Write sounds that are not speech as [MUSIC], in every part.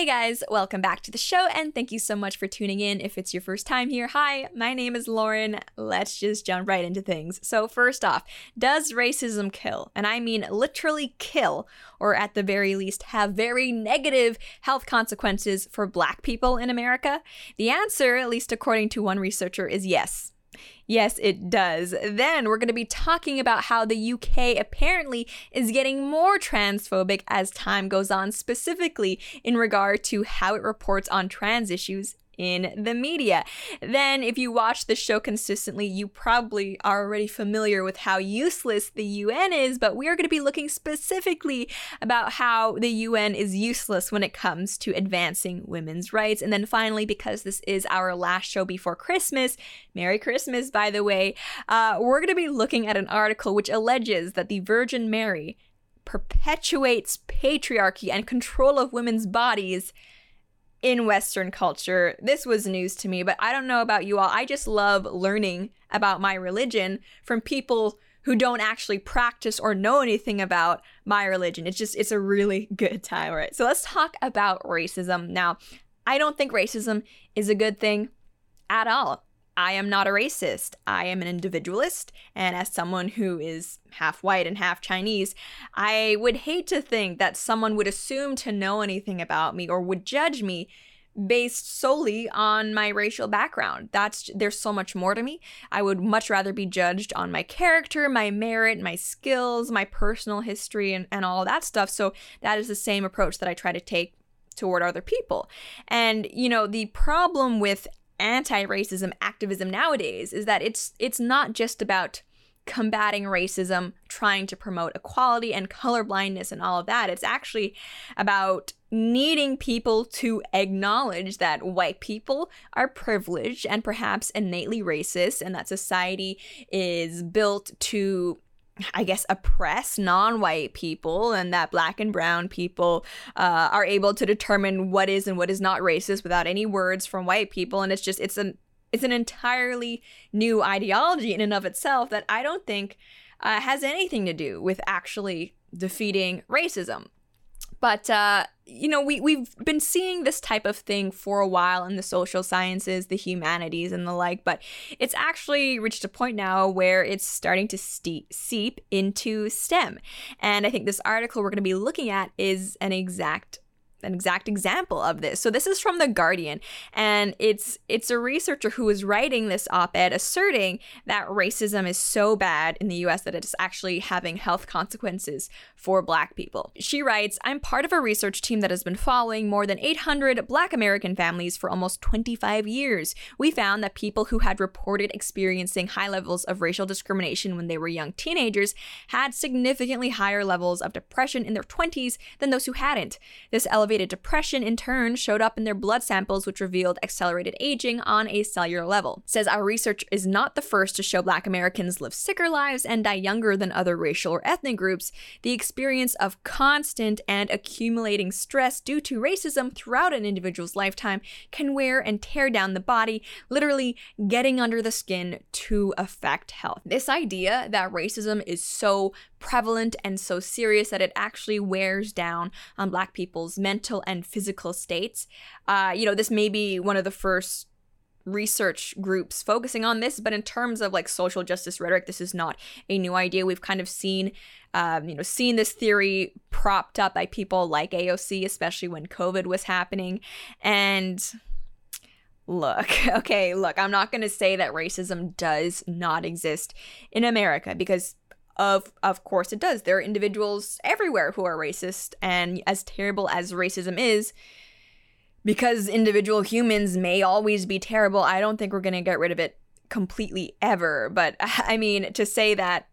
Hey guys, welcome back to the show and thank you so much for tuning in. If it's your first time here, hi, my name is Lauren. Let's just jump right into things. So, first off, does racism kill? And I mean literally kill, or at the very least, have very negative health consequences for black people in America? The answer, at least according to one researcher, is yes. Yes, it does. Then we're going to be talking about how the UK apparently is getting more transphobic as time goes on, specifically in regard to how it reports on trans issues in the media. Then, if you watch the show consistently, you probably are already familiar with how useless the UN is, but we are going to be looking specifically about how the UN is useless when it comes to advancing women's rights. And then finally, because this is our last show before Christmas, Merry Christmas, by the way, uh, we're going to be looking at an article which alleges that the Virgin Mary perpetuates patriarchy and control of women's bodies in Western culture. This was news to me, but I don't know about you all. I just love learning about my religion from people who don't actually practice or know anything about my religion. It's just, it's a really [LAUGHS] good time, right? So let's talk about racism. Now, I don't think racism is a good thing at all. I am not a racist. I am an individualist. And as someone who is half white and half Chinese, I would hate to think that someone would assume to know anything about me or would judge me based solely on my racial background. That's there's so much more to me. I would much rather be judged on my character, my merit, my skills, my personal history and, and all that stuff. So that is the same approach that I try to take toward other people. And you know, the problem with anti-racism activism nowadays is that it's it's not just about combating racism, trying to promote equality and colorblindness and all of that. It's actually about needing people to acknowledge that white people are privileged and perhaps innately racist and that society is built to I guess, oppress non white people, and that black and brown people uh, are able to determine what is and what is not racist without any words from white people. And it's just, it's an, it's an entirely new ideology in and of itself that I don't think uh, has anything to do with actually defeating racism. But uh, you know, we we've been seeing this type of thing for a while in the social sciences, the humanities, and the like. But it's actually reached a point now where it's starting to ste- seep into STEM. And I think this article we're going to be looking at is an exact an exact example of this. So this is from the Guardian and it's it's a researcher who is writing this op-ed asserting that racism is so bad in the US that it's actually having health consequences for black people. She writes, "I'm part of a research team that has been following more than 800 black American families for almost 25 years. We found that people who had reported experiencing high levels of racial discrimination when they were young teenagers had significantly higher levels of depression in their 20s than those who hadn't. This elevated elevated depression in turn showed up in their blood samples, which revealed accelerated aging on a cellular level. Says our research is not the first to show Black Americans live sicker lives and die younger than other racial or ethnic groups. The experience of constant and accumulating stress due to racism throughout an individual's lifetime can wear and tear down the body, literally getting under the skin to affect health. This idea that racism is so prevalent and so serious that it actually wears down on Black people's mental and physical states. Uh, you know, this may be one of the first research groups focusing on this but in terms of like social justice rhetoric this is not a new idea we've kind of seen um, you know seen this theory propped up by people like aoc especially when covid was happening and look [LAUGHS] okay look i'm not going to say that racism does not exist in america because of of course it does. There are individuals everywhere who are racist, and as terrible as racism is, because individual humans may always be terrible, I don't think we're gonna get rid of it completely ever, but [LAUGHS] I mean, to say that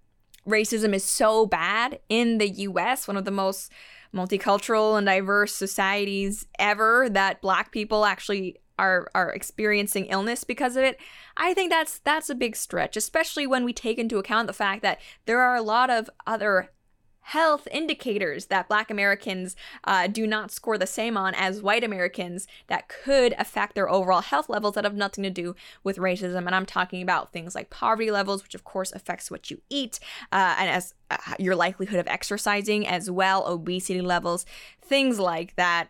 racism is so bad in the US, one of the most multicultural and diverse societies ever, that black people actually are are experiencing illness because of it i think that's that's a big stretch especially when we take into account the fact that there are a lot of other health indicators that black Americans uh, do not score the same on as white Americans that could affect their overall health levels that have nothing to do with racism. And I'm talking about things like poverty levels, which of course affects what you eat, uh, and as uh, your likelihood of exercising as well, obesity levels, things like that.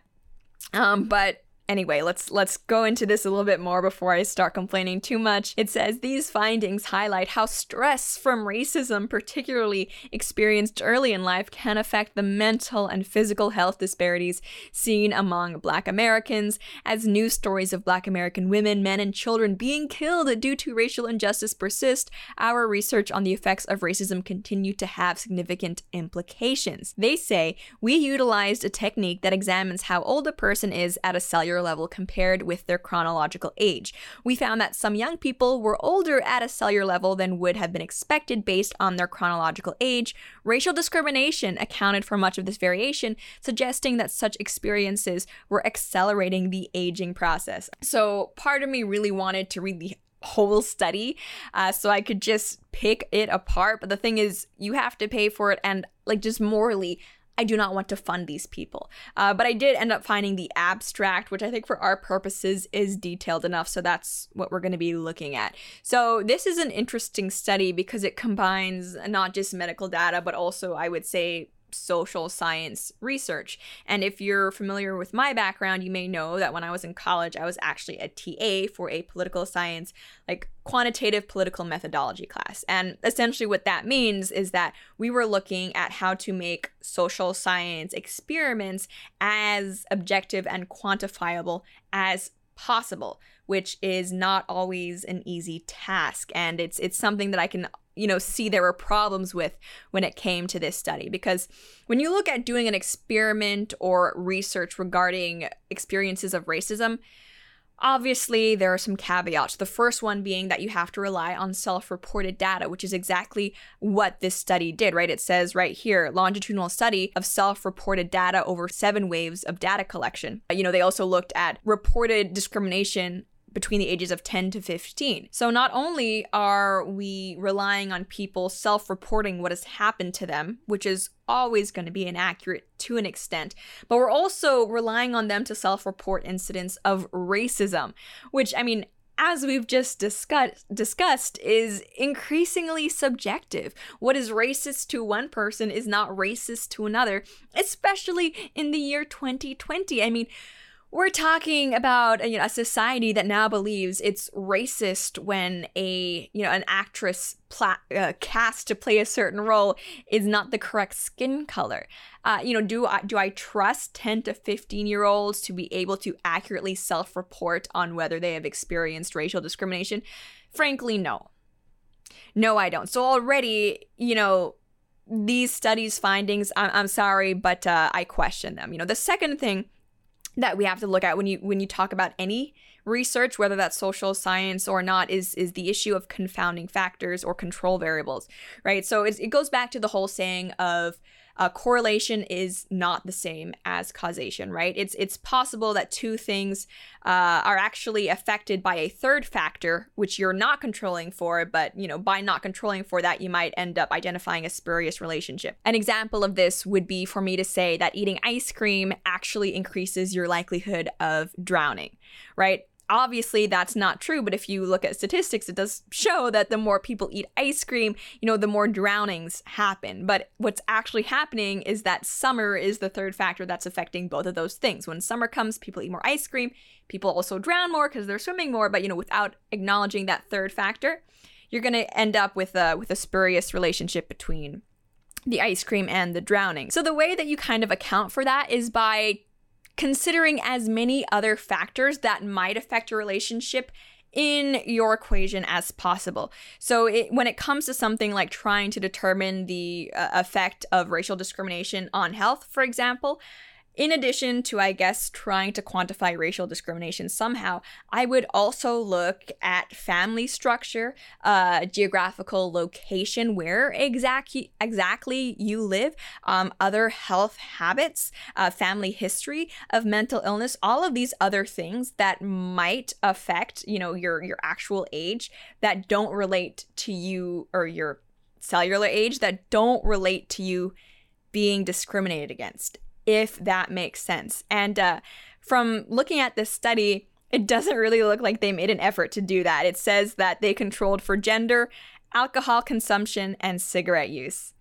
Um, but Anyway, let's let's go into this a little bit more before I start complaining too much. It says these findings highlight how stress from racism, particularly experienced early in life, can affect the mental and physical health disparities seen among black Americans as news stories of black American women, men, and children being killed due to racial injustice persist. Our research on the effects of racism continue to have significant implications. They say we utilized a technique that examines how old a person is at a cellular level compared with their chronological age. We found that some young people were older at a cellular level than would have been expected based on their chronological age. Racial discrimination accounted for much of this variation, suggesting that such experiences were accelerating the aging process. So, part of me really wanted to read the whole study uh, so I could just pick it apart. But the thing is, you have to pay for it, and like just morally, I do not want to fund these people. Uh, but I did end up finding the abstract, which I think for our purposes is detailed enough. So that's what we're going to be looking at. So this is an interesting study because it combines not just medical data, but also, I would say, social science research. And if you're familiar with my background, you may know that when I was in college, I was actually a TA for a political science, like quantitative political methodology class. And essentially, what that means is that we were looking at how to make social science experiments as objective and quantifiable as possible which is not always an easy task and it's it's something that I can you know see there were problems with when it came to this study because when you look at doing an experiment or research regarding experiences of racism Obviously, there are some caveats. The first one being that you have to rely on self reported data, which is exactly what this study did, right? It says right here longitudinal study of self reported data over seven waves of data collection. You know, they also looked at reported discrimination between the ages of 10 to 15. So not only are we relying on people self reporting what has happened to them, which is always going to be inaccurate to an extent, but we're also relying on them to self report incidents of racism, which, I mean, as we've just discuss- discussed, is increasingly subjective. What is racist to one person is not racist to another, especially in the year 2020. I mean, we're talking about you know, a society that now believes it's racist when a you know an actress pla- uh, cast to play a certain role is not the correct skin color. Uh, you know, do I do I trust ten to fifteen year olds to be able to accurately self report on whether they have experienced racial discrimination? Frankly, no. No, I don't. So already, you know, these studies findings, I'm, sorry, but uh, I question them. You know, the second thing that we have to look at when you when you talk about any research whether that's social science or not is is the issue of confounding factors or control variables right? So it goes back to the whole saying of uh, correlation is not the same as causation, right? It's it's possible that two things uh, are actually affected by a third factor, which you're not controlling for, but you know by not controlling for that, you might end up identifying a spurious relationship. An example of this would be for me to say that eating ice cream actually increases your likelihood of drowning, right? Obviously that's not true but if you look at statistics it does show that the more people eat ice cream you know the more drownings happen. But what's actually happening is that summer is the third factor that's affecting both of those things. When summer comes people eat more ice cream. People also drown more because they're swimming more. But you know without acknowledging that third factor you're going to end up with a with a spurious relationship between the ice cream and the drowning. So the way that you kind of account for that is by considering as many other factors that might affect your relationship in your equation as possible. So, it, when it comes to something like trying to determine the uh, effect of racial discrimination on health, for example, in addition to, I guess, trying to quantify racial discrimination somehow, I would also look at family structure, uh, geographical location, where exactly exactly you live, um, other health habits, uh, family history of mental illness, all of these other things that might affect, you know, your your actual age that don't relate to you or your cellular age that don't relate to you being discriminated against if that makes sense. And uh, from looking at this study, it doesn't really look like they made an effort to do that. It says that they controlled for gender, alcohol consumption, and cigarette use.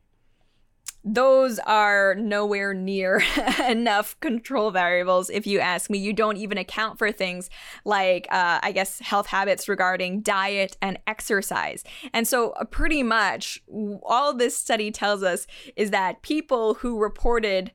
Those are nowhere near [LAUGHS] enough control variables, if you ask me. You don't even account for things like, uh, I guess, health habits regarding diet and exercise. And so, uh, pretty much, all this study tells us is that people who reported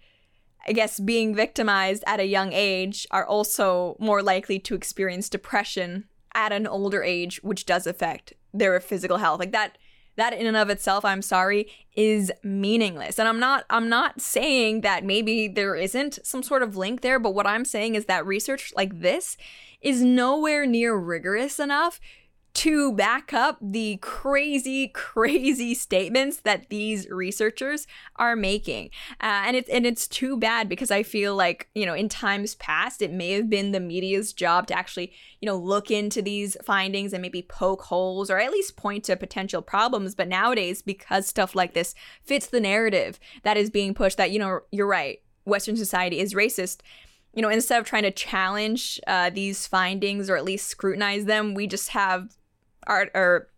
I guess, being victimized at a young age are also more likely to experience depression at an older age, which does affect their physical health. Like that that in and of itself i'm sorry is meaningless and i'm not i'm not saying that maybe there isn't some sort of link there but what i'm saying is that research like this is nowhere near rigorous enough to back up the crazy, crazy statements that these researchers are making. Uh, and it's and it's too bad because I feel like you know in times past it may have been the media's job to actually you know look into these findings and maybe poke holes or at least point to potential problems. But nowadays, because stuff like this fits the narrative that is being pushed, that you know you're right, Western society is racist you know, instead of trying to challenge uh, these findings or at least scrutinize them, we just have art or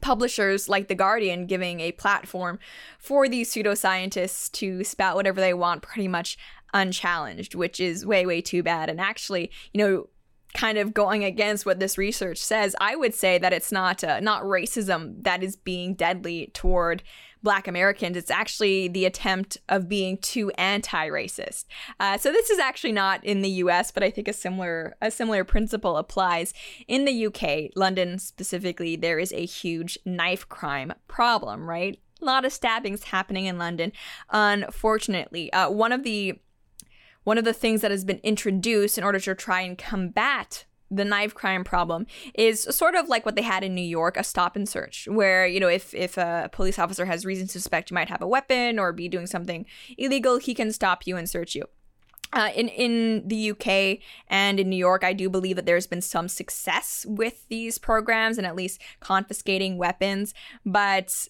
publishers like The Guardian giving a platform for these pseudoscientists to spout whatever they want pretty much unchallenged, which is way, way too bad. And actually, you know, kind of going against what this research says, I would say that it's not uh, not racism that is being deadly toward Black Americans. It's actually the attempt of being too anti-racist. Uh, so this is actually not in the U.S., but I think a similar a similar principle applies in the UK, London specifically. There is a huge knife crime problem, right? A lot of stabbings happening in London. Unfortunately, uh, one of the one of the things that has been introduced in order to try and combat the knife crime problem is sort of like what they had in New York, a stop and search, where, you know, if, if a police officer has reason to suspect you might have a weapon or be doing something illegal, he can stop you and search you. Uh, in in the UK and in New York, I do believe that there's been some success with these programs and at least confiscating weapons. But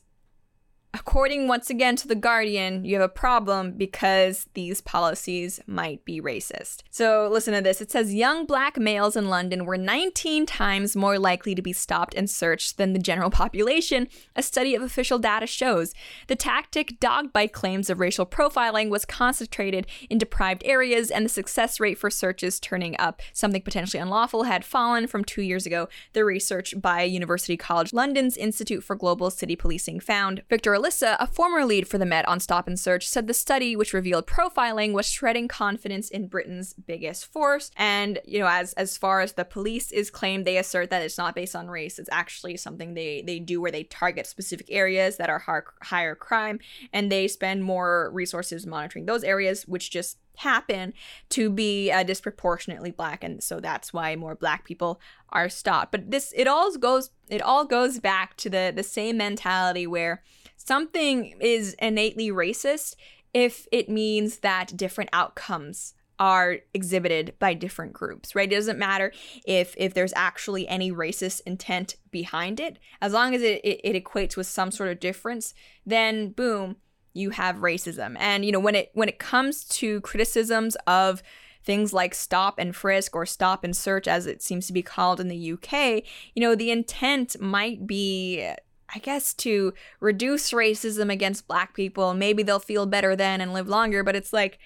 According once again to The Guardian, you have a problem because these policies might be racist. So listen to this. It says young black males in London were 19 times more likely to be stopped and searched than the general population, a study of official data shows. The tactic dogged by claims of racial profiling was concentrated in deprived areas, and the success rate for searches turning up something potentially unlawful had fallen from two years ago, the research by University College London's Institute for Global City Policing found. Victor Olisa, a former lead for the Met on Stop and Search, said the study, which revealed profiling, was shredding confidence in Britain's biggest force. And, you know, as as far as the police is claimed, they assert that it's not based on race. It's actually something they, they do where they target specific areas that are high, higher crime and they spend more resources monitoring those areas, which just happen to be uh, disproportionately black and so that's why more black people are stopped but this it all goes it all goes back to the the same mentality where something is innately racist if it means that different outcomes are exhibited by different groups right? It doesn't matter if if there's actually any racist intent behind it. As long as it, it, it equates with some sort of difference then boom you have racism. And you know when it when it comes to criticisms of things like stop and frisk or stop and search as it seems to be called in the UK you know the intent might be I guess to reduce racism against black people. Maybe they'll feel better then and live longer, but it's like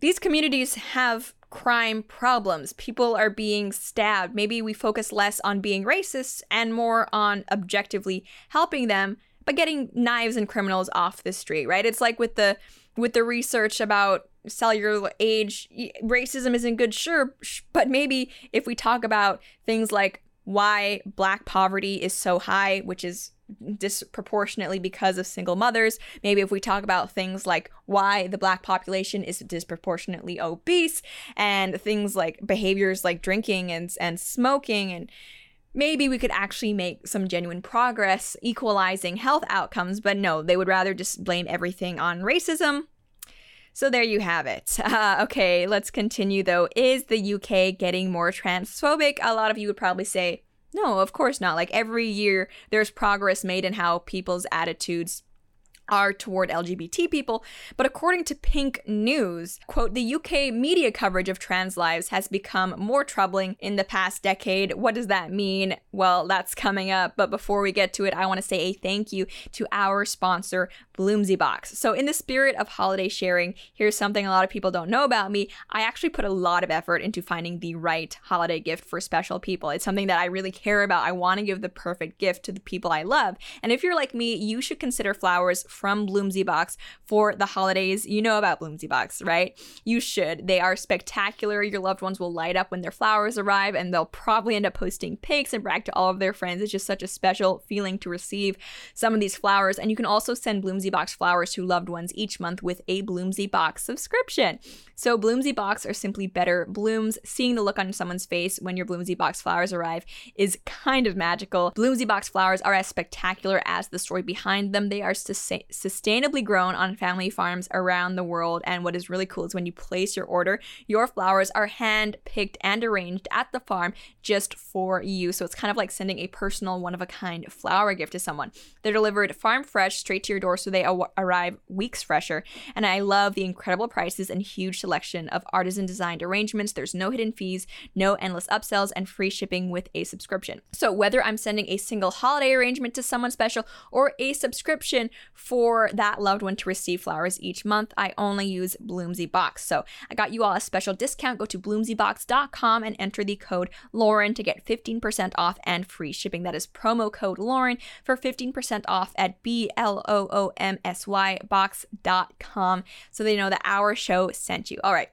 these communities have crime problems. People are being stabbed. Maybe we focus less on being racist and more on objectively helping them by getting knives and criminals off the street, right? It's like with the with the research about cellular age, racism isn't good, sure, but maybe if we talk about things like why black poverty is so high, which is disproportionately because of single mothers. Maybe if we talk about things like why the black population is disproportionately obese and things like behaviors like drinking and and smoking and maybe we could actually make some genuine progress equalizing health outcomes, but no, they would rather just blame everything on racism. So there you have it. [LAUGHS] Uh, okay, let's continue though. Is the UK getting more transphobic? A lot of you would probably say, no, of course not. Like every year, there's progress made in how people's attitudes are toward LGBT people, but according to Pink News, quote, the UK media coverage of trans lives has become more troubling in the past decade. What does that mean? Well, that's coming up, but before we get to it, I want to say a thank you to our sponsor, Bloomsy Box. So, in the spirit of holiday sharing, here's something a lot of people don't know about me. I actually put a lot of effort into finding the right holiday gift for special people. It's something that I really care about. I want to give the perfect gift to the people I love. And if you're like me, you should consider flowers from Bloomsy Box for the holidays. You know about Bloomsy Box, right? You should. They are spectacular. Your loved ones will light up when their flowers arrive, and they'll probably end up posting pics and brag to all of their friends. It's just such a special feeling to receive some of these flowers. And you can also send Bloomsy Box flowers to loved ones each month with a Bloomsy Box subscription. So Bloomsy Box are simply better blooms. Seeing the look on someone's face when your Bloomsy Box flowers arrive is kind of magical. Bloomsy Box flowers are as spectacular as the story behind them. They are sustainably grown on family farms around the world. And what is really cool is when you place your order, your flowers are hand picked and arranged at the farm just for you. So it's kind of like sending a personal, one of a kind flower gift to someone. They're delivered farm fresh straight to your door so they arrive weeks fresher. And I love the incredible prices and huge selection of artisan designed arrangements. There's no hidden fees, no endless upsells, and free shipping with a subscription. So whether I'm sending a single holiday arrangement to someone special or a subscription for that loved one to receive flowers each month, I only use Bloomsy Box. So I got you all a special discount. Go to bloomsybox.com and enter the code Lauren to get 15% off and free shipping. That is promo code Lauren for 15% off at B L O O M S Y box.com so they know that our show sent you. All right.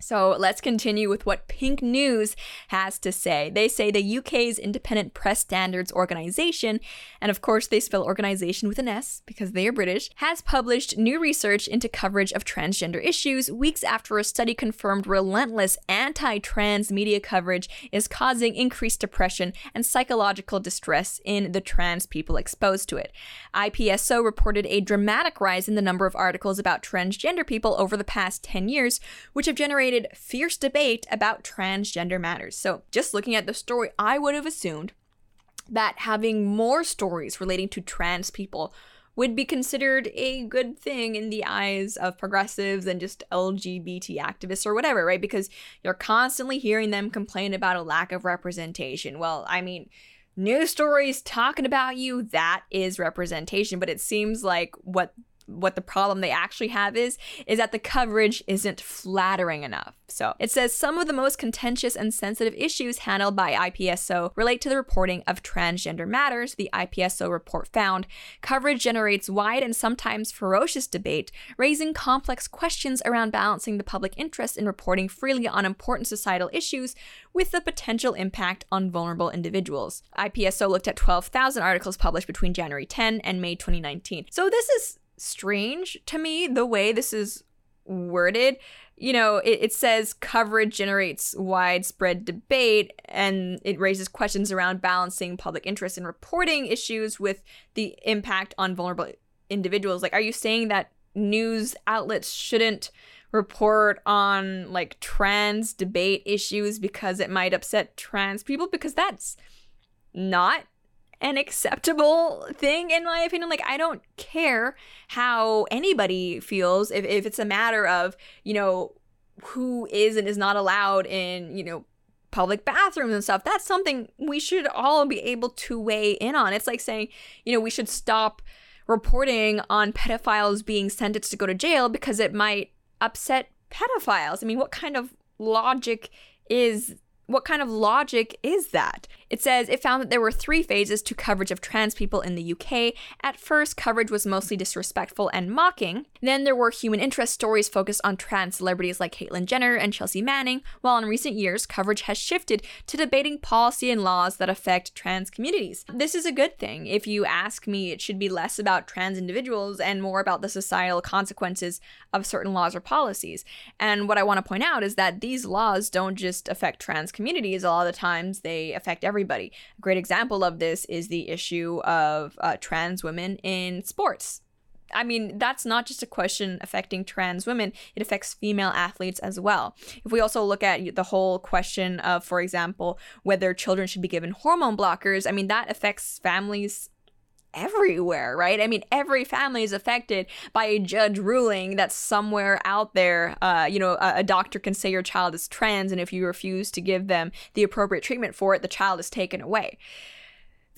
So let's continue with what Pink News has to say. They say the UK's Independent Press Standards Organization, and of course they spell organization with an S because they are British, has published new research into coverage of transgender issues weeks after a study confirmed relentless anti trans media coverage is causing increased depression and psychological distress in the trans people exposed to it. IPSO reported a dramatic rise in the number of articles about transgender people over the past 10 years, which have generated generated fierce debate about transgender matters. So, just looking at the story, I would have assumed that having more stories relating to trans people would be considered a good thing in the eyes of progressives and just LGBT activists or whatever, right? Because you're constantly hearing them complain about a lack of representation. Well, I mean, news stories talking about you, that is representation, but it seems like what what the problem they actually have is is that the coverage isn't flattering enough. So it says some of the most contentious and sensitive issues handled by IPSO relate to the reporting of transgender matters, the IPSO report found. Coverage generates wide and sometimes ferocious debate, raising complex questions around balancing the public interest in reporting freely on important societal issues with the potential impact on vulnerable individuals. IPSO looked at 12,000 articles published between January 10 and May 2019. So this is strange to me the way this is worded. You know, it, it, says coverage generates widespread debate and it raises questions around balancing public interest in reporting issues with the impact on vulnerable individuals. Like, are you saying that news outlets shouldn't report on like trans debate issues because it might upset trans people? Because that's not an acceptable thing in my opinion. Like i don't care how anybody feels. If, if it's a matter of you know who is and is not allowed in you know public bathrooms and stuff that's something we should all be able to weigh in on. It's like saying you know we should stop reporting on pedophiles being sentenced to go to jail because it might upset pedophiles. I mean what kind of logic is what kind of logic is that? It says it found that there were three phases to coverage of trans people in the UK. At first, coverage was mostly disrespectful and mocking. Then there were human interest stories focused on trans celebrities like Caitlyn Jenner and Chelsea Manning, while in recent years, coverage has shifted to debating policy and laws that affect trans communities. This is a good thing. If you ask me, it should be less about trans individuals and more about the societal consequences of certain laws or policies. And what I want to point out is that these laws don't just affect trans communities, a lot of the times they affect every everybody. A great example of this is the issue of uh, trans women in sports. I mean, that's not just a question affecting trans women, it affects female athletes as well. If we also look at the whole question of, for example, whether children should be given hormone blockers, I mean, that affects families everywhere, right? I mean, every family is affected by a judge ruling that somewhere out there, uh, you know, a, a, doctor can say your child is trans, and if you refuse to give them the appropriate treatment for it, the child is taken away.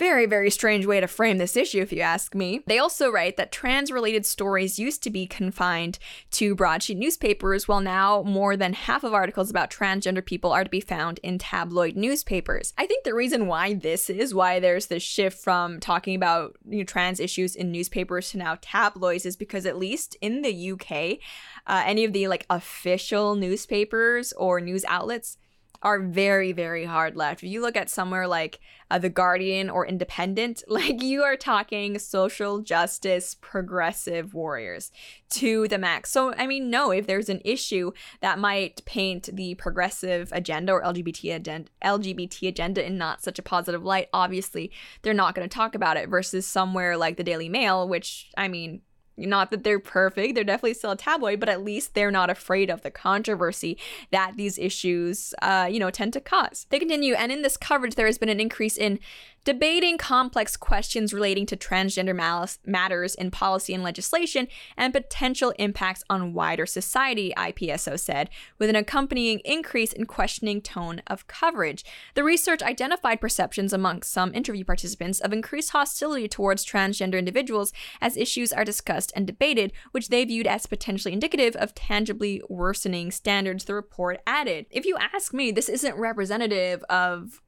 Very, very strange way to frame this issue, if you ask me. They also write that trans related stories used to be confined to broadsheet newspapers, while now more than half of articles about transgender people are to be found in tabloid newspapers. I think the reason why this is, why there's this shift from talking about you know, trans issues in newspapers to now tabloids, is because at least in the UK, uh, any of the like official newspapers or news outlets are very, very hard left. If you look at somewhere like uh, The Guardian or Independent, [LAUGHS] like you are talking social justice, progressive warriors to the max. So, I mean, no, if there's an issue that might paint the progressive agenda or LGBT agenda, LGBT agenda in not such a positive light, obviously they're not going to talk about it versus somewhere like the Daily Mail, which, I mean, not that they're perfect, they're definitely still a tabloid, but at least they're not afraid of the controversy that these issues, uh, you know, tend to cause. They continue, and in this coverage, there has been an increase in debating complex questions relating to transgender malice matters in policy and legislation and potential impacts on wider society, IPSO said, with an accompanying increase in questioning tone of coverage. The research identified perceptions among some interview participants of increased hostility towards transgender individuals as issues are discussed and debated, which they viewed as potentially indicative of tangibly worsening standards, the report added. If you ask me, this isn't representative of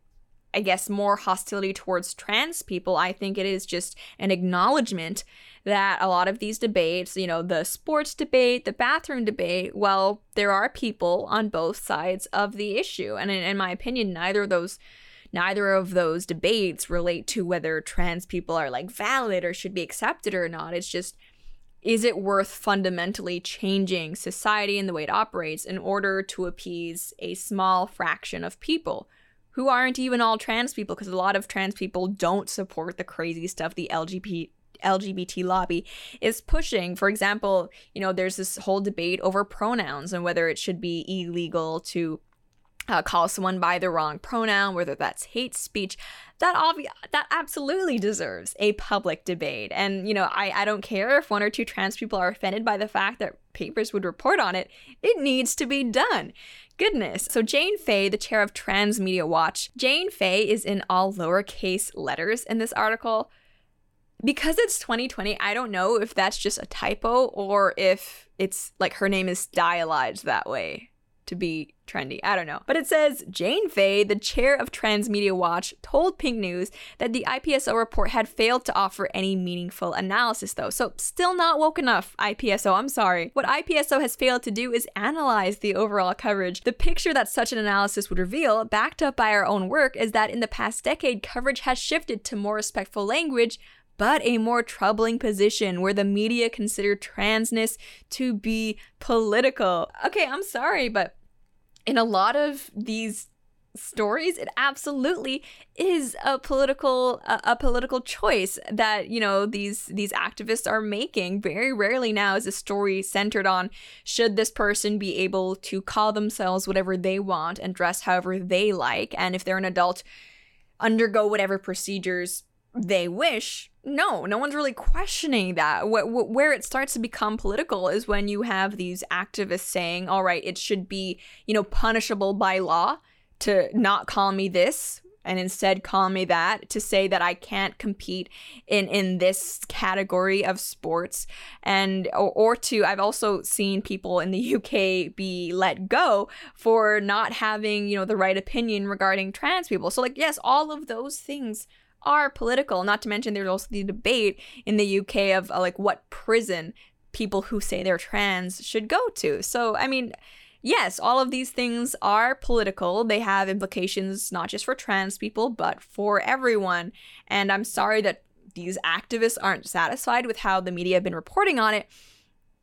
I guess, more hostility towards trans people. I think it is just an acknowledgement that a lot of these debates, you know, the sports debate, the bathroom debate, well, there are people on both sides of the issue. And in, in my opinion, neither of those neither of those debates relate to whether trans people are like valid or should be accepted or not. It's just is it worth fundamentally changing society and the way it operates in order to appease a small fraction of people? Who aren't even all trans people because a lot of trans people don't support the crazy stuff the LGBT LGBT lobby is pushing. For example, you know, there's this whole debate over pronouns and whether it should be illegal to uh, call someone by the wrong pronoun, whether that's hate speech, that obvi- that absolutely deserves a public debate. And you know, I I don't care if one or two trans people are offended by the fact that papers would report on it. It needs to be done. Goodness. So, Jane Fae, the chair of Trans Media Watch, Jane Fae is in all lowercase letters in this article. Because it's 2020, I don't know if that's just a typo or if it's like her name is stylized that way to be trendy. I don't know. But it says Jane Fae, the chair of Trans Media Watch, told Pink News that the IPSO report had failed to offer any meaningful analysis, though. So, still not woke enough, IPSO. I'm sorry. What IPSO has failed to do is analyze the overall coverage. The picture that such an analysis would reveal, backed up by our own work, is that in the past decade, coverage has shifted to more respectful language but a more troubling position where the media consider transness to be political. Okay, I'm sorry, but in a lot of these stories it absolutely is a political a, a, political choice that you know these these activists are making very rarely now is a story centered on should this person be able to call themselves whatever they want and dress however they like and if they're an adult undergo whatever procedures they wish no no one's really questioning that. Wh- wh- where it starts to become political is when you have these activists saying all right it should be you know punishable by law to not call me this and instead call me that to say that I can't compete in in this category of sports. And or, or to I've also seen people in the [LAUGHS] UK be let go for not having you know the right opinion regarding trans people. So like yes all of those things are political not to mention there's also the debate in the UK of uh, like what prison people who say they're trans should go to so I mean yes, all of these things are political. They have implications not just for trans people, but for everyone. And I'm sorry that these activists aren't satisfied with how the media have been reporting on it.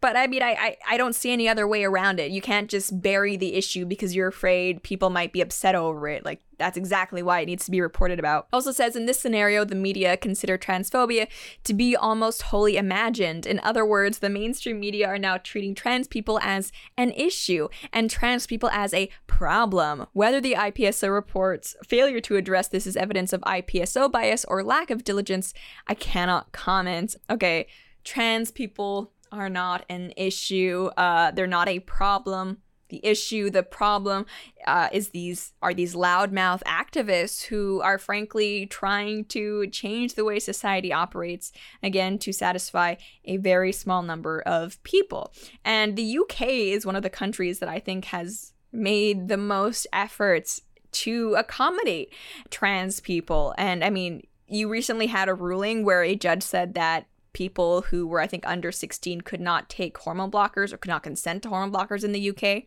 But I mean, I, I, I don't see any other way around it. You can't just bury the issue because you're afraid people might be upset over it. Like, that's exactly why it needs to be reported about. Also says in this scenario, the media consider transphobia to be almost wholly imagined. In other words, the mainstream media are now treating trans people as an issue and trans people as a problem. Whether the IPSO reports failure to address this as evidence of IPSO bias or lack of diligence, I cannot comment. Okay, trans people are not an issue. Uh, they're not a problem. The issue, the problem, uh, is these are these loudmouth activists who are frankly trying to change the way society operates again to satisfy a very small number of people. And the UK is one of the countries that I think has made the most efforts to accommodate trans people. And I mean, you recently had a ruling where a judge said that people who were, I think, under 16 could not take hormone blockers or could not consent to hormone blockers in the UK,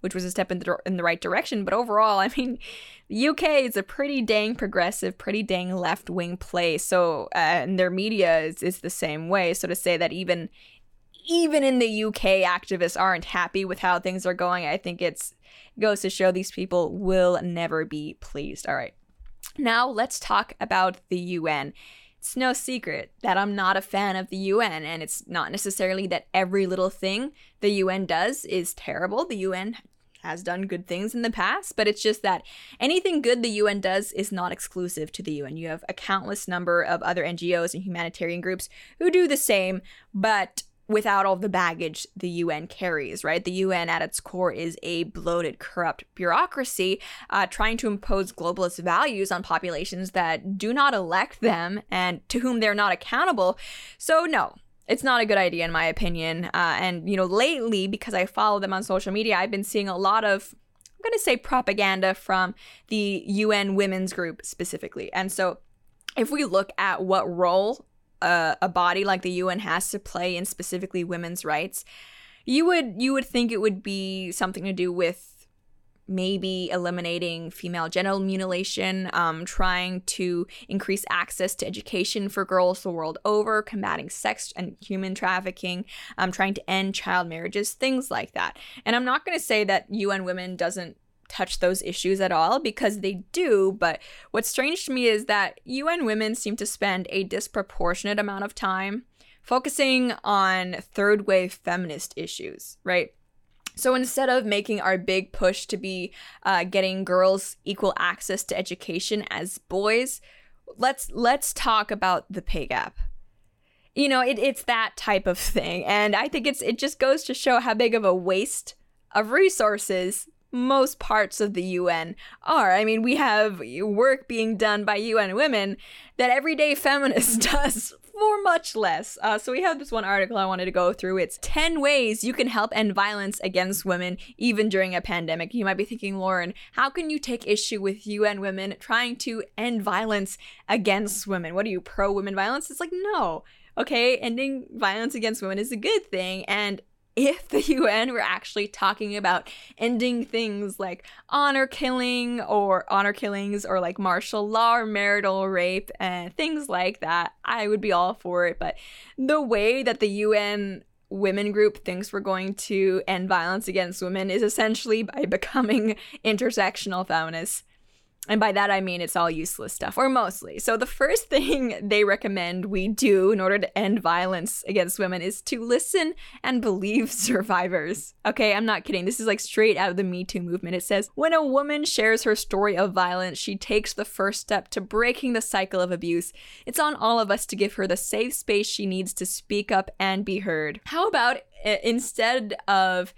which was a step in the, in the right direction. But overall, [LAUGHS] I mean, the UK is a pretty dang progressive, pretty dang left wing place. So, uh, and their media is, is the same way. So to say that even even in the UK, activists aren't happy with how things are going. I think it's goes to show these people will never be pleased. All right. Now let's talk about the UN. It's no secret that I'm not a fan of the UN, and it's not necessarily that every little thing the UN does is terrible. The UN has done good things in the past, but it's just that anything good the UN does is not exclusive to the UN. You have a countless number of other NGOs and humanitarian groups who do the same, but without all the baggage the UN carries, right? The UN at its core is a bloated, corrupt bureaucracy uh, trying to impose globalist values on populations that do not elect them and to whom they're not accountable. So, no. It's not a good idea, in my opinion. Uh, and, you know, lately, because I follow them on social media, I've been seeing a lot of I'm going to say propaganda from the UN Women's Group specifically. And so if we look at what role a, a body like the UN has to play in specifically women's rights, you would you would think it would be something to do with maybe eliminating female genital mutilation, um, trying to increase access to education for girls the world over, combating sex and human trafficking, um, trying to end child marriages, things like that. And I'm not going to say that UN Women doesn't touch those issues at all because they do, but what's strange to me is that UN women seem to spend a disproportionate amount of time focusing on third wave feminist issues, right? So instead of making our big push to be uh, getting girls equal access to education as boys, let's let's talk about the pay gap. You know, it, it's that type of thing, and I think it's it just goes to show how big of a waste of resources most parts of the UN are. I mean, we have work being done by UN women that everyday feminist [LAUGHS] does for much less. Uh, so we have this one article I wanted to go through. It's 10 ways you can help end violence against women even during a pandemic. You might be thinking, Lauren, how can you take issue with UN women trying to end violence against women? What are you pro women violence? It's like, no. Okay, ending violence against women is a good thing, and if the [LAUGHS] UN were actually talking about ending things like honor killing or honor killings or like martial law or marital rape and things like that, I would be all for it. But the way that the UN women group thinks we're going to end violence against women is essentially by [LAUGHS] becoming intersectional feminists. And by that I mean it's all useless stuff, or mostly. So the first [LAUGHS] thing they recommend we do in order to end violence against women is to listen and believe [LAUGHS] survivors. Okay, I'm not kidding. This is like straight out of the Me Too movement. It says when a woman shares her story of violence, she takes the first step to breaking the cycle of abuse. It's on all of us to give her the safe space she needs to speak up and be heard. How about eh, instead of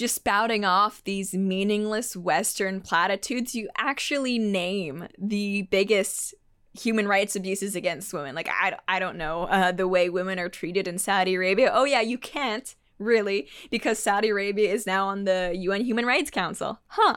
just spouting off these meaningless Western platitudes, you actually name the biggest human rights abuses against women. Like, I, I don't know, uh, the way women are treated in Saudi Arabia. Oh, yeah, you can't, really, because Saudi Arabia is now on the UN Human Rights Council. Huh.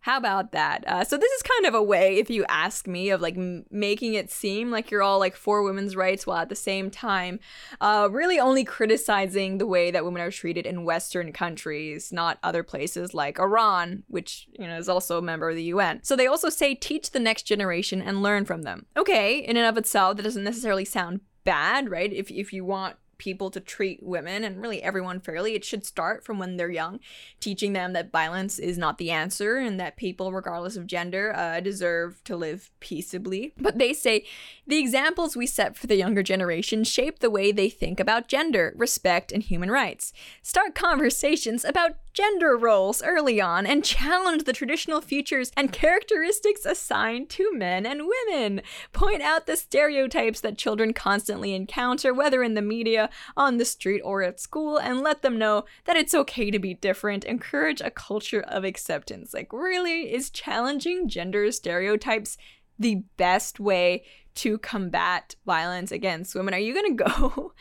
How about that? Uh, so this is kind of a way, if you ask me, of like m- making it seem like you're all like for women's rights while at the same time, uh, really only criticizing the way that women are treated in Western countries, not other places like Iran, which you know is also a member of the UN. So they also say teach the next generation and learn from them. Okay, in and of itself, that doesn't necessarily sound bad, right? If if you want people to treat women and really everyone fairly. It should start from when they're young, teaching them that violence is not the answer and that people, regardless of gender, uh, deserve to live peaceably. But they say the examples we set for the younger generation shape the way they think about gender, respect, and human rights. Start conversations about gender roles early on and challenge the traditional features and characteristics assigned to men and women. Point out the stereotypes that children constantly encounter, whether in the media, on the street, or at school, and let them know that it's okay to be different. Encourage a culture of acceptance. Like, really, is challenging gender stereotypes the best way to combat violence against women? Are you gonna [LAUGHS] go?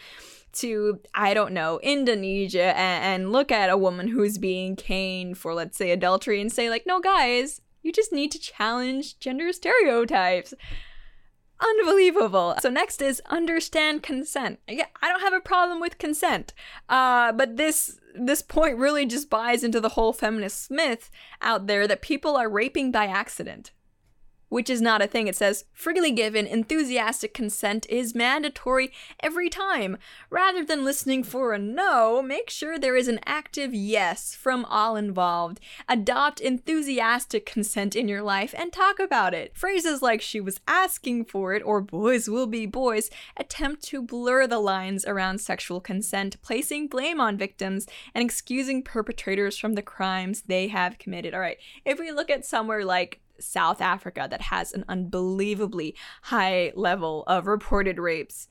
To, I don't know, Indonesia and, and look at a woman who's being caned for, let's say, adultery and say, like, no, guys, you just need to challenge gender stereotypes. Unbelievable. So next is understand consent. Yeah, I don't have a problem with consent, uh, but this this point really just buys into the whole feminist myth out there that people are raping by accident which is not a thing. It says freely given enthusiastic consent is mandatory every time. Rather than listening for a no, make sure there is an active yes from all involved. Adopt enthusiastic consent in your life and talk about it. Phrases like she was asking for it or boys will be boys attempt to blur the lines around sexual consent, placing blame on victims and excusing perpetrators from the crimes they have committed. All right, if we look at somewhere like South Africa that has an unbelievably high level of reported rapes.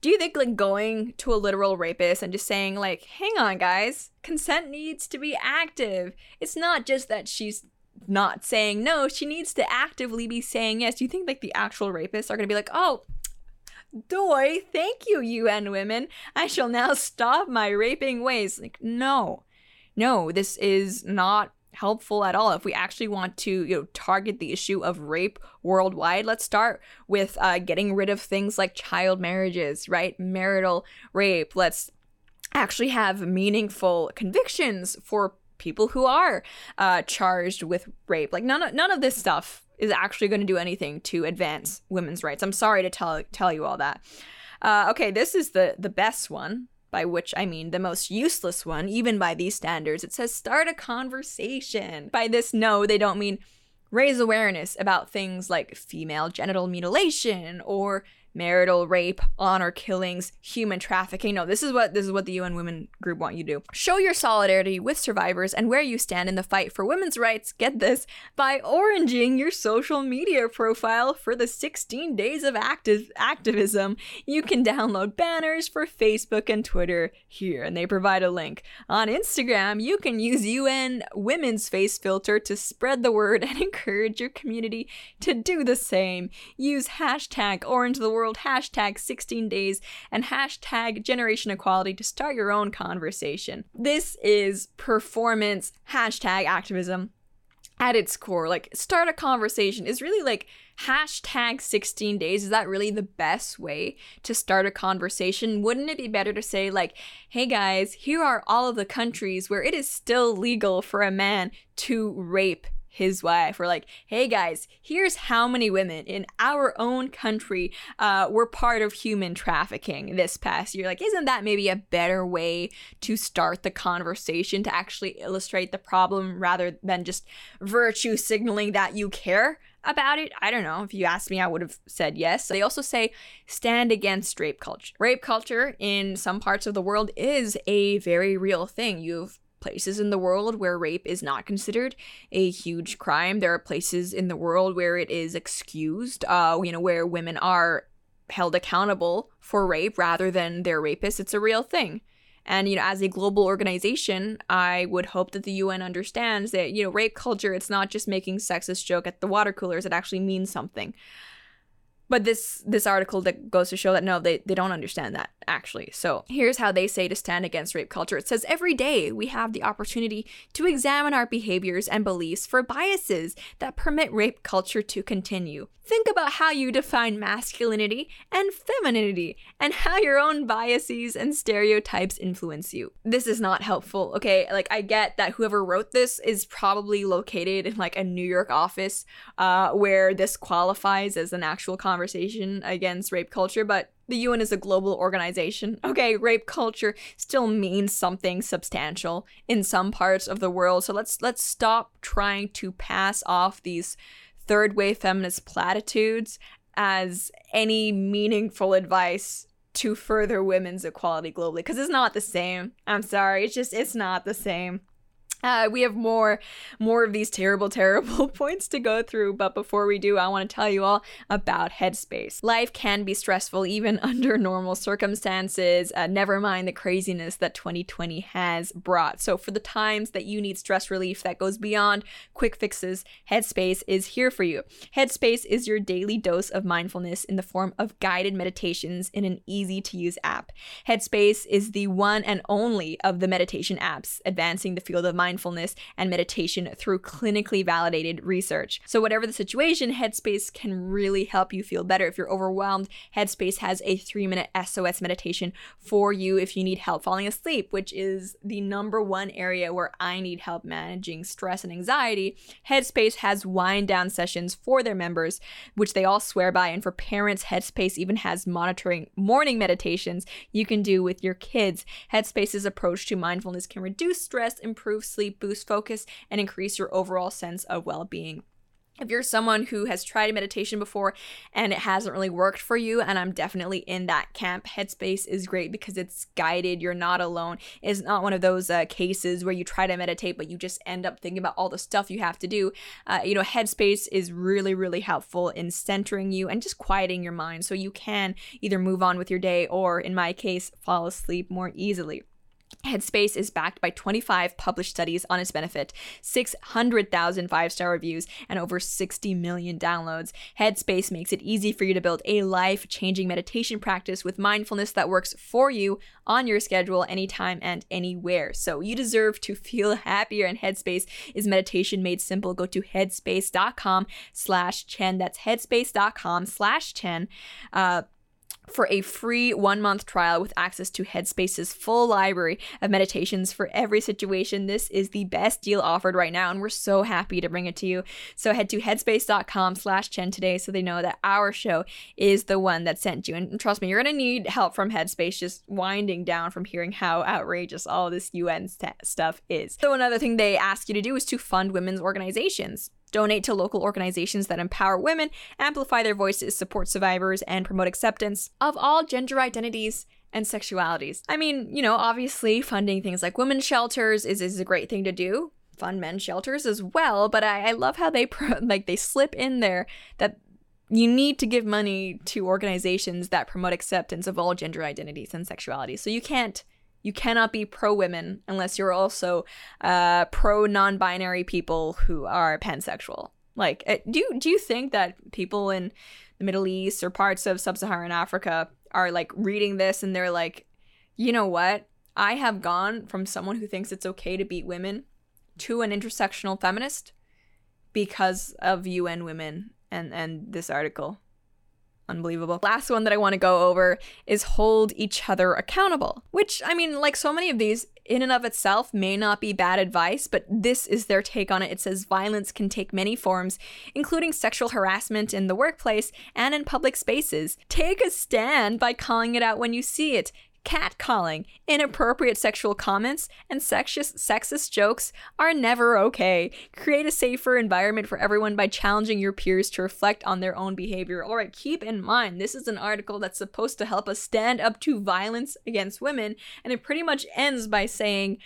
Do you think like going to a literal rapist and just saying like, "Hang on, guys, consent needs to be active." It's not just that she's not saying no, she needs to actively be saying yes. Do you think like the actual rapists are going to be like, "Oh, Doy, thank you, UN women. I shall now stop my raping ways." Like, no. No, this is not helpful at all. If we actually want to you know target the issue of rape worldwide let's start with uh, getting rid of things like child marriages right? Marital rape. Let's actually have meaningful convictions for people who are uh, charged with rape. Like none of, none of this stuff is actually going to do anything to advance women's rights. I'm sorry to tell tell you all that. Uh, okay this is the the best one by which I mean the most useless one, even by these standards. It says start a conversation. By this, no, they don't mean raise awareness about things like female genital mutilation or marital rape, honor killings, human trafficking. No, this is what this is what the UN Women Group want you to do. Show your solidarity with survivors and where you stand in the fight for women's rights. Get this by oranging your social media profile for the 16 days of active activism. You can download banners for Facebook and Twitter here, and they provide a link. On Instagram, you can use UN Women's Face Filter to spread the word [LAUGHS] and encourage your community to do the same. Use hashtag Orange the World world, hashtag 16 days, and hashtag generation equality to start your own conversation. This is performance hashtag activism at its core. Like, start a conversation is really like hashtag 16 days. Is that really the best way to start a conversation? Wouldn't it be better to say, like, hey guys, here are all of the countries where it is still legal for a man to rape his wife. We're like, hey guys, here's how many women in our own country uh, were part of human trafficking this past year. Like, isn't that maybe a better way to start the conversation to actually illustrate the problem rather than just virtue signaling that you care? about it. I don't know. If you asked me, I would have said yes. They also say stand against rape culture. Rape culture in some parts of the world is a very real thing. You've places in the world where rape is not considered a huge crime. There are places in the world where it is excused, uh, you know, where women are held accountable for rape rather than their rapists. It's a real thing. And, you know, as a global organization, I would hope that the UN understands that, you know, rape culture, it's not just making sexist joke at the water coolers, it actually means something but this this article that goes to show that no they, they don't understand that actually. So here's how they say to stand against rape culture. It says every day we have the opportunity to examine our behaviors and beliefs for biases that permit rape culture to continue. Think about how you define masculinity and femininity and how your own biases and stereotypes influence you. This is not helpful okay? Like i get that whoever wrote this is probably located in like a new york office uh, where this qualifies as an actual conversation against rape culture, but the UN is a global organization. Okay, rape culture still means something substantial in some parts of the world. So let's let's stop trying to pass off these third wave feminist platitudes as any meaningful advice to further women's equality globally because it's not the same. I'm sorry, it's just it's not the same. Uh, [LAUGHS] we have more more of these terrible [LAUGHS] terrible points to go through but before we do i want to tell you all about headspace. Life can be stressful even [LAUGHS] under normal circumstances. Uh, never mind the craziness that 2020 has brought. So for the times that you need stress relief that goes beyond quick fixes headspace is here for you. Headspace is your daily dose of mindfulness in the form of guided meditations in an easy to use app. Headspace is the one and only of the meditation apps advancing the field of mindfulness mindfulness and meditation through clinically validated research. So, whatever the situation, Headspace can really help you feel better. If you're overwhelmed, Headspace has a three minute SOS meditation for you if you need help falling asleep, which is the number one area where I need help managing stress and anxiety. Headspace has wind down sessions for their members, which they all swear by. And for parents, Headspace even has monitoring morning meditations you can do with your kids. Headspace's approach to mindfulness can reduce stress, improve sleep boost focus, and increase your overall sense of well being. If you're someone who has tried meditation before and it hasn't really worked for you, and I'm definitely in that camp, Headspace is great because it's guided. You're not alone. It's not one of those uh, cases where you try to meditate, but you just end up thinking about all the stuff you have to do. Uh, you know, Headspace is really, really helpful in centering you and just quieting your mind so you can either move on with your day or, in my case, fall asleep more easily. Headspace is backed by 25 published studies on its benefit, 600,000 five star reviews, and over 60 million downloads. Headspace makes it easy for you to build a life changing meditation practice with mindfulness that works for you on your schedule anytime and anywhere. So you deserve to feel [LAUGHS] happier, and Headspace is meditation made simple. Go to headspace.com slash Chen. That's headspace.com slash Chen. Uh, for a free one month trial with access to Headspace's full library of meditations for every situation. This is the best deal offered right now, and we're so happy to bring it to you. So head to headspace.com slash Chen today so they know that our show is the one that sent you. And trust me, you're going to need help from Headspace just winding down from hearing how outrageous all this UN st- stuff is. So another thing they ask you to do is to fund women's organizations donate to local organizations that empower women, amplify their voices, support survivors, and promote acceptance of all gender identities and sexualities. I mean, you know, obviously funding things like women's shelters is, is a great thing to do. Fund men's shelters as well, but I, I love how they pro- [LAUGHS] like they slip in there that you need to give money to organizations that promote acceptance of all gender identities and sexualities. So you can't you cannot be pro women unless you're also uh, pro non binary people who are pansexual. Like, uh, do you, do you think that people in the Middle East or parts of sub Saharan Africa are like reading this and they're like, you know what? I have gone from someone who thinks it's okay to beat women to an intersectional feminist because of UN Women and, and this article unbelievable. Last one that I want to go over is hold each other accountable, which, I mean, like so many of these, in and of itself may not be bad advice, but this is their take on it. It says violence can take many forms, including sexual harassment in the workplace and in public spaces. Take a stand by calling it out when you see it catcalling, inappropriate sexual comments, and sexist, sexist jokes are never okay. Create a safer environment for everyone by challenging your peers to reflect on their own behavior. All right, keep in mind, this is an article that's supposed to help us stand up to violence against women, and it pretty much ends by saying,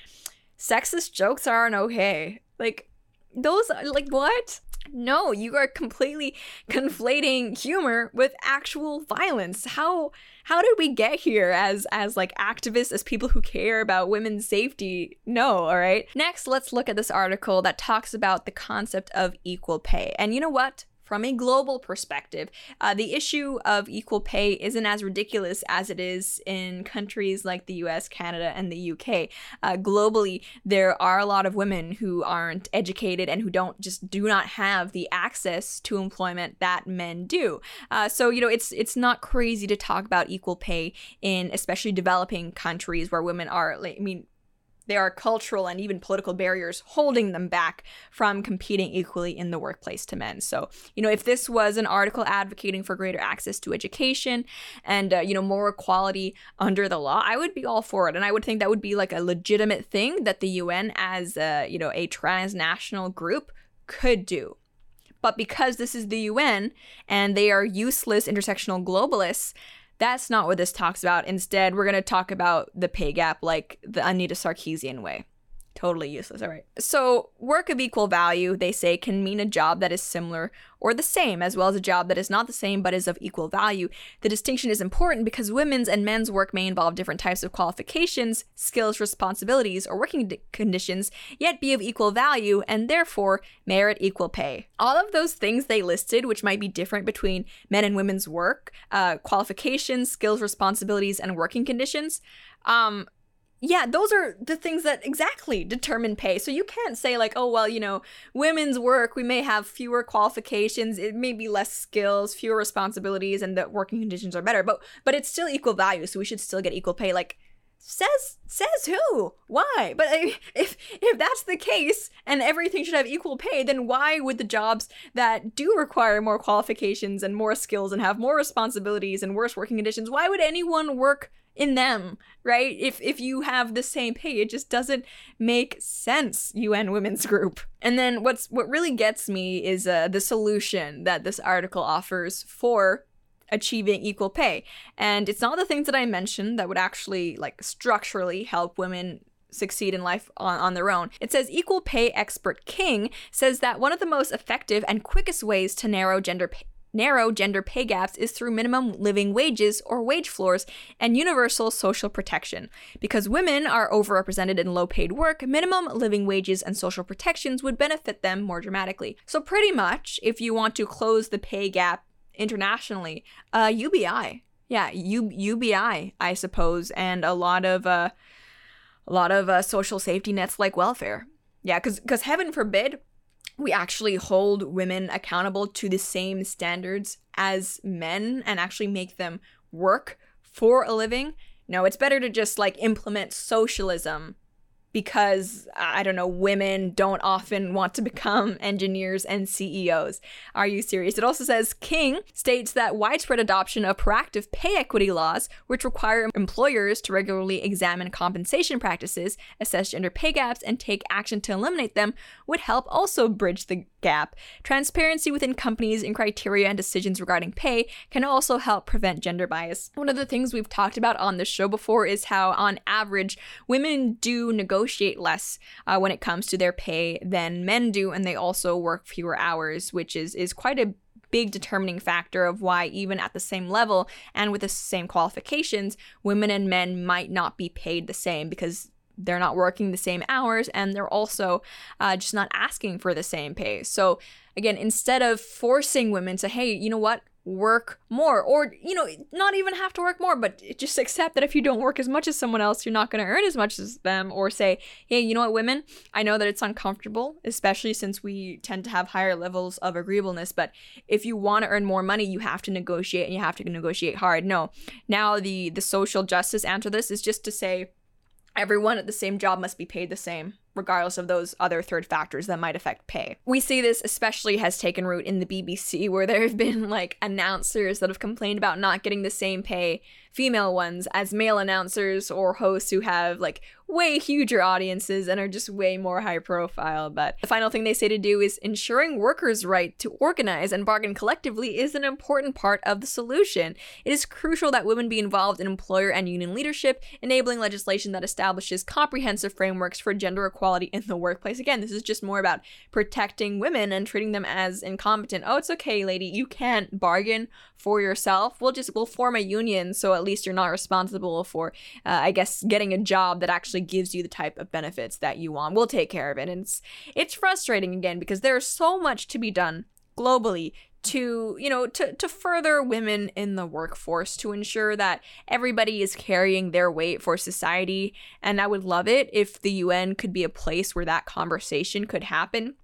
sexist jokes aren't okay. Like, those, like, what? No, you are completely conflating humor with actual violence. How how did we get here as as like activists as people who care about women's safety? No, all right. Next, let's look at this article that talks about the concept of equal pay. And you know what? From a global perspective, uh, the issue of equal pay isn't as ridiculous as it is in countries like the US, Canada, and the UK. Uh, globally, there are a lot of women who aren't educated and who don't just do not have the access to employment that men do. Uh, so, you know, it's it's not crazy to talk about equal pay in especially developing countries where women are, I mean, there are cultural and even political barriers holding them back from competing equally in the workplace to men. So, you know, if this was an article advocating for greater access to education and, uh, you know, more equality under the law, I would be all for it. And I would think that would be like a legitimate thing that the UN, as, uh, you know, a transnational group, could do. But because this is the UN and they are useless intersectional globalists, that's not what this talks about. Instead, we're going to talk about the pay gap like the Anita Sarkeesian way. Totally useless. All right. So, work of equal value, they say, can mean a job that is similar or the same, as well as a job that is not the same but is of equal value. The distinction is important because women's and men's work may involve different types of qualifications, skills, responsibilities, or working d- conditions, yet be of equal value and therefore merit equal pay. All of those things they listed, which might be different between men and women's work, uh, qualifications, skills, responsibilities, and working conditions, um, yeah, those are the things that exactly determine pay. So you can't say like, oh well, you know, women's work we may have fewer qualifications, it may be less skills, fewer responsibilities, and the working conditions are better, but but it's still equal value, so we should still get equal pay. Like says says who why but eh, [LAUGHS] if if that's the case and everything should have equal pay then why would the jobs that do require more qualifications and more skills and have more responsibilities and worse working conditions why would anyone work in them, right? If if you have the same pay, it just doesn't make sense, UN Women's Group. And then what's what really gets me is uh, the solution that this article offers for achieving equal pay. And it's not the things that I mentioned that would actually like structurally help women succeed in life on, on their own. It says equal pay expert King says that one of the most effective and quickest ways to narrow gender pay narrow gender pay gaps is through minimum living wages or wage floors and universal social protection. Because women are overrepresented in low paid work, minimum living wages and social protections would benefit them more dramatically. So, pretty much, if you want to close the pay gap internationally, uh, UBI. Yeah, U- UBI, I suppose, and a lot of uh, a lot of uh, social safety nets like welfare. Yeah, because because heaven forbid we actually hold women accountable to the same standards as men and actually make them work for a living. No, it's better to just like implement socialism because I don't know, women don't often want to become engineers and CEOs. Are you serious? It also says King states that widespread adoption of proactive pay equity laws, which require employers to regularly examine compensation practices, assess gender pay gaps, and take action to eliminate them, would help also bridge the gap. Transparency within companies and criteria and decisions regarding pay can also help prevent gender bias. One of the things we've talked about on this show before is how, on average, women do negotiate less uh, when it comes to their pay than men do, and they also work fewer hours, which is is quite a big determining factor of why, even at the same level and with the same qualifications, women and men might not be paid the same because they're not working the same hours and they're also uh, just not asking for the same pay. So, again, instead of forcing women to, hey, you know what, work more, or, you know, not even have to work more, but just accept that if you don't work as much as someone else, you're not going to earn as much as them, or say, hey, you know what, women, I know that it's uncomfortable, especially since we tend to have higher levels of agreeableness, but if you want to earn more money, you have to negotiate and you have to negotiate hard. No. Now, the, the social justice answer to this is just to say, everyone at the same job must be paid the same regardless of those other third factors that might affect pay. We see this especially has taken root in the BBC, where there have been [LAUGHS] like announcers that have complained about not getting the same pay, female ones, as male announcers or hosts who have like way huger audiences and are just way more high profile. But the final thing they say to do is ensuring workers' right to organize and bargain collectively is an important part of the solution. It is crucial that women be involved in employer and union leadership, enabling legislation that establishes comprehensive frameworks for gender equality equality in the workplace. Again, this is just more about protecting women and treating them as incompetent. Oh, it's okay, lady, you can't bargain for yourself. We'll just we'll form a union so at least you're not responsible for, uh, I guess, getting a job that actually gives you the type of benefits that you want. We'll take care of it. And it's it's frustrating again because there's so much to be done globally to you know to to further women in the workforce to ensure that everybody is carrying their weight for society. And i would love it if the un could be a place where that conversation could happen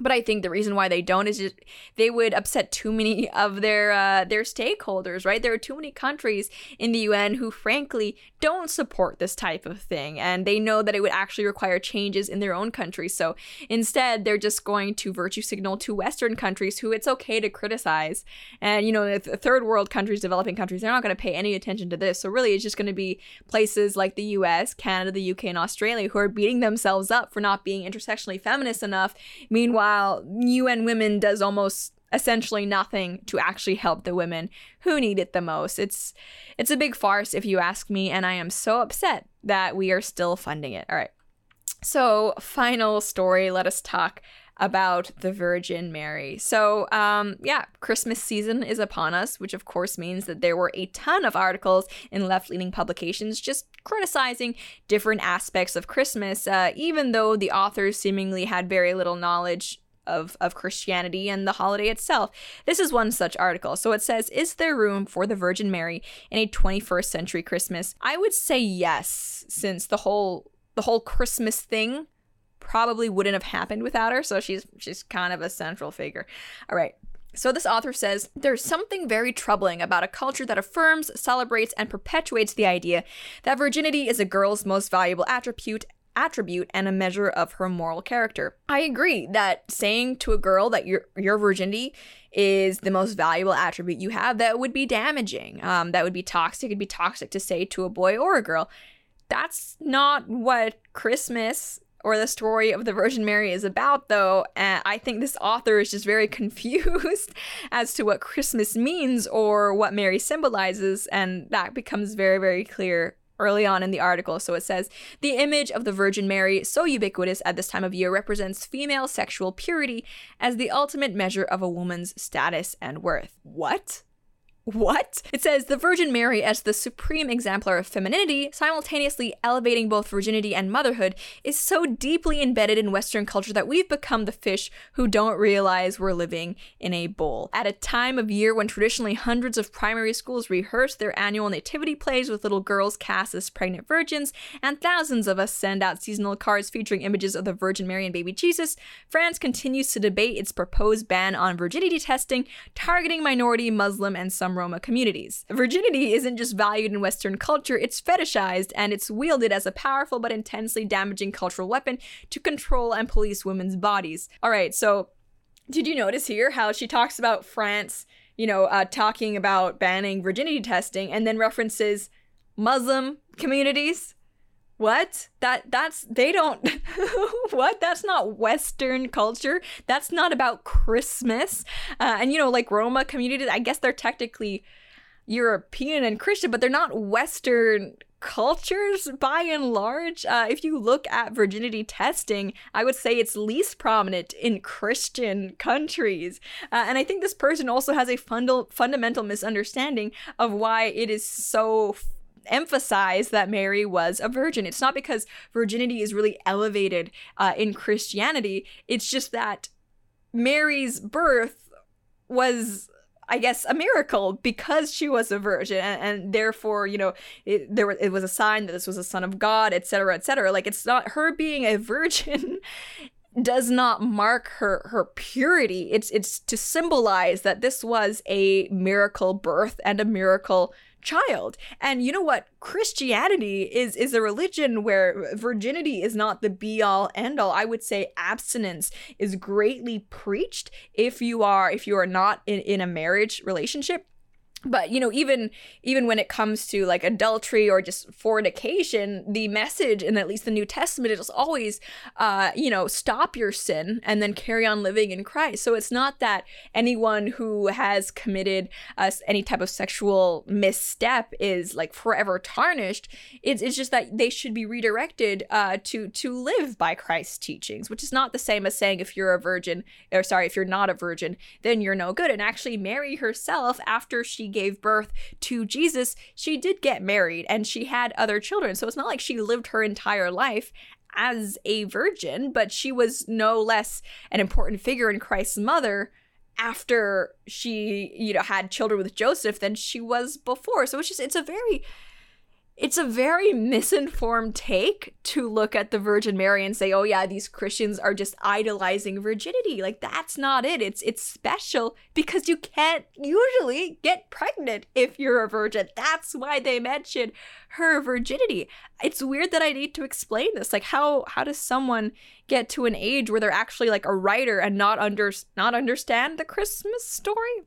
but I think the reason why they don't is just they would upset too many of their uh, their stakeholders, right? There are too many countries in the UN who, frankly, don't support this type of thing, and they know that it would actually require changes in their own countries. So instead, they're just going to virtue signal to Western countries who it's okay to criticize, and you know, the third world countries, developing countries, they're not going to pay any attention to this. So really, it's just going to be places like the U.S., Canada, the U.K., and Australia who are beating themselves up for not being intersectionally feminist enough. Meanwhile while UN Women does almost essentially nothing to actually help the women who need it the most. It's it's a big farce if you ask me and I am so upset that we are still funding it. All right. So, final story, let us talk about the Virgin Mary. So, um, yeah, Christmas season is upon us, which of course means that there were a ton of articles in left leaning publications just criticizing different aspects of Christmas, uh, even though the authors seemingly had very little knowledge of, of Christianity and the holiday itself. This is one such article. So it says, Is there room for the Virgin Mary in a 21st century Christmas? I would say yes, since the whole the whole Christmas thing probably wouldn't have happened without her. So she's she's kind of a central figure. All right. So this author says there's something very troubling about a culture that affirms, celebrates, and perpetuates the idea that virginity is a girl's most valuable attribute attribute and a measure of her moral character. I agree that saying to a girl that your your virginity is the most valuable attribute you have that would be damaging. Um, that would be toxic. It'd be toxic to say to a boy or a girl. That's not what Christmas or the story of the Virgin Mary is about, though. And I think this author is just very [LAUGHS] confused as to what Christmas means or what Mary symbolizes, and that becomes very, very clear early on in the article. So it says the image of the Virgin Mary, so ubiquitous at this time of year, represents female sexual purity as the ultimate measure of a woman's status and worth. What? What? It says the Virgin Mary as the supreme exemplar of femininity, simultaneously elevating both virginity and motherhood, is so deeply embedded in Western culture that we've become the fish who don't realize we're living in a bowl. At a time of year when traditionally hundreds of primary schools rehearse their annual nativity plays with little girls cast as pregnant virgins, and thousands of us send out seasonal cards featuring images of the Virgin Mary and baby Jesus, France continues to debate its proposed ban on virginity testing, targeting minority, Muslim, and some Roma communities. Virginity isn't just valued in Western culture, it's fetishized and it's wielded as a powerful but intensely damaging cultural weapon to control and police women's bodies. All right, so did you notice here how she talks about France, you know, uh, talking about banning virginity testing and then references Muslim communities? What? That that's they don't [LAUGHS] what? That's not western culture. That's not about christmas. Uh, and you know like roma communities i guess they're technically european and christian but they're not western cultures by and large. Uh, if you look at virginity testing i would say it's least prominent in christian countries. Uh, and i think this person also has a funda- fundamental misunderstanding of why it is so emphasize that Mary was a virgin. It's not because virginity is really elevated uh, in Christianity, it's just that Mary's birth was I guess a miracle because she was a virgin, and, and therefore, you know, it, there it was a sign that this was a son of God, etc., etc. Like it's not her being a virgin [LAUGHS] does not mark her her purity. It's it's to symbolize that this was a miracle birth and a miracle child. And you know what? Christianity is is a religion where virginity is not the be all end all. I would say abstinence is greatly preached if you are if you are not in, in a marriage relationship but you know even even when it comes to like adultery or just fornication the message in at least the new testament is always uh you know stop your sin and then carry on living in christ. So it's not that anyone who has committed uh, any type of sexual misstep is like forever tarnished. It's, it's just that they should be redirected uh to to live by christ's teachings which is not the same as saying if you're a virgin or sorry if you're not a virgin then you're no good. And actually mary herself after she gave birth to Jesus, she did get married and she had other children. So it's not like she lived her entire life as a virgin, but she was no less an important figure in Christ's mother after she, you know, had children with Joseph than she was before. So it's just it's a very it's a very misinformed take to look at the Virgin Mary and say, "Oh yeah, these Christians are just idolizing virginity." Like that's not it. It's it's special because you can't usually get pregnant if you're a virgin. That's why they mention her virginity. It's weird that I need to explain this. Like how how does someone get to an age where they're actually like a writer and not under not understand the Christmas story?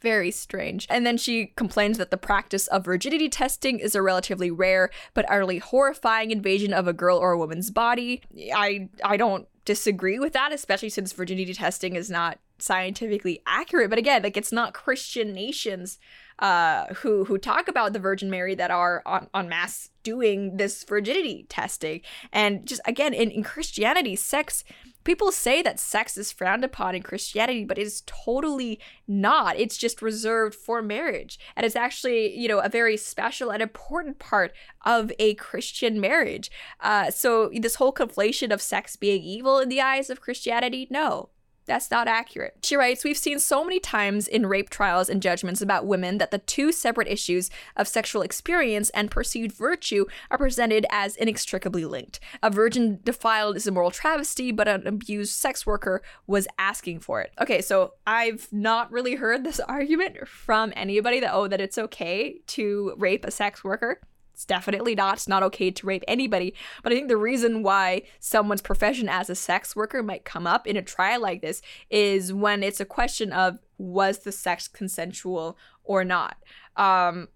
Very strange. And then she complains that the practice of virginity testing is a relatively rare but utterly horrifying invasion of a girl or a woman's body. I I don't disagree with that, especially since virginity testing is not scientifically accurate. But again, like it's not Christian nations uh, who who talk about the Virgin Mary that are on, on mass doing this virginity testing. And just again, in, in Christianity, sex people say that sex is frowned upon in Christianity, but it is totally not. It's just reserved for marriage. And it's actually, you know, a very special and important part of a Christian marriage. Uh, so this whole conflation of sex being evil in the eyes of Christianity, no, that's not accurate. She writes We've seen so many times in rape trials and judgments about women that the two separate issues of sexual experience and perceived virtue are presented as inextricably linked. A virgin defiled is a moral travesty, but an abused sex worker was asking for it. Okay, so I've not really heard this [LAUGHS] argument from anybody that, oh, that it's okay to rape a sex worker. It's definitely not. It's not okay to rape anybody. But I think the reason why someone's profession as a sex worker might come up in a trial like this is when it's a question of was the sex consensual or not. Um,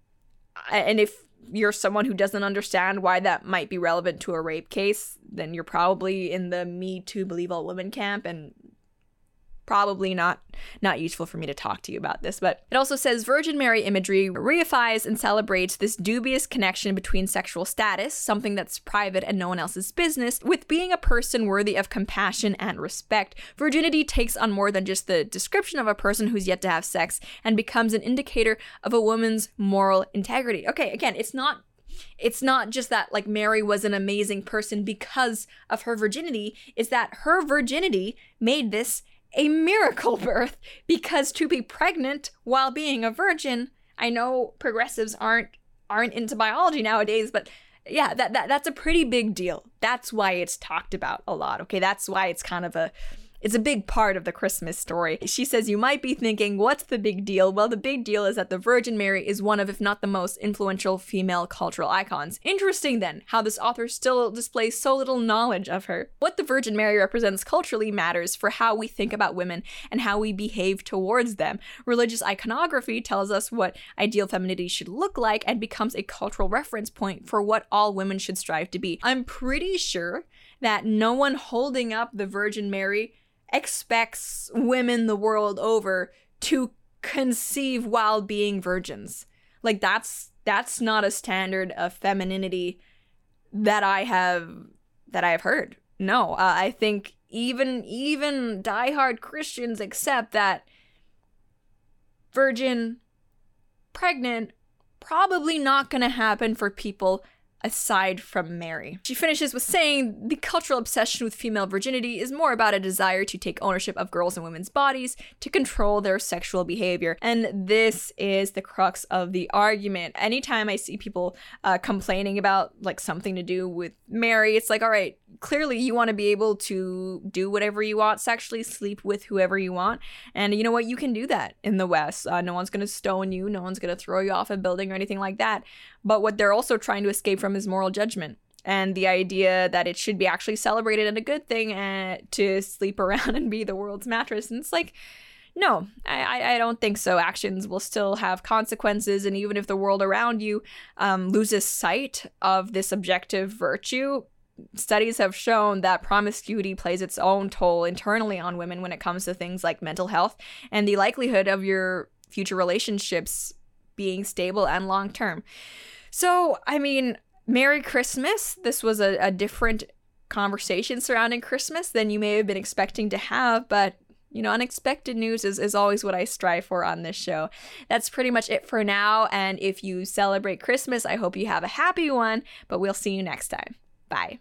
and if you're someone who doesn't understand why that might be relevant to a rape case, then you're probably in the Me Too Believe All Women camp, and probably not not useful for me to talk to you about this but it also says virgin mary imagery reifies and celebrates this dubious connection between sexual status something that's private and no one else's business with being a person worthy of compassion and respect. Virginity takes on more than just the description of a person who's yet to have sex and becomes an indicator of a woman's moral integrity. Okay again it's not it's not just that like Mary was an amazing person because of her virginity, is that her virginity made this a miracle birth because to be pregnant while being a virgin, I know progressives aren't aren't into biology nowadays, but yeah, that, that that's a pretty big deal. That's why it's talked about a lot. Okay, that's why it's kind of a it's a big part of the Christmas story. She says you might be thinking, what's the big deal? Well, the big deal is that the Virgin Mary is one of, if not the most influential female cultural icons. Interesting then, how this author still displays so little knowledge of her. What the Virgin Mary represents culturally matters for how we think about women and how we behave towards them. Religious iconography tells us what ideal femininity should look like and becomes a cultural reference point for what all women should strive to be. I'm pretty sure that no one holding up the Virgin Mary expects women the world over to conceive while being virgins. Like that's that's not a standard of femininity that I have that I have heard. No, uh, I think even even diehard Christians accept that virgin, pregnant, probably not going to happen for people aside from Mary. She finishes with saying the cultural obsession with female virginity is more about a desire to take ownership of girls' and women's bodies to control their sexual behavior. And this is the crux of the argument. Anytime I see people uh, complaining about like something to do with Mary, it's like, all right, clearly you want to be able to do whatever you want sexually, sleep with whoever you want. And you know what? You can do that in the West. Uh, no one's going to stone you, no one's going to throw you off a building or anything like that. But what they're also trying to escape from is moral judgment and the idea that it should be actually celebrated and a good thing uh, to sleep [LAUGHS] around and be the world's mattress. And it's like, no, I, I don't think so. Actions will still have consequences, and even if the world around you um, loses sight of this objective virtue, studies have shown that promiscuity plays its own toll internally on women when it comes to things like mental health and the likelihood of your future relationships being stable and long term. So, I mean, Merry Christmas. This was a, a different conversation surrounding Christmas than you may have been expecting to have, but you know, unexpected news is, is always what I strive for on this show. That's pretty much it for now. And if you celebrate Christmas, I hope you have a happy one, but we'll see you next time. Bye.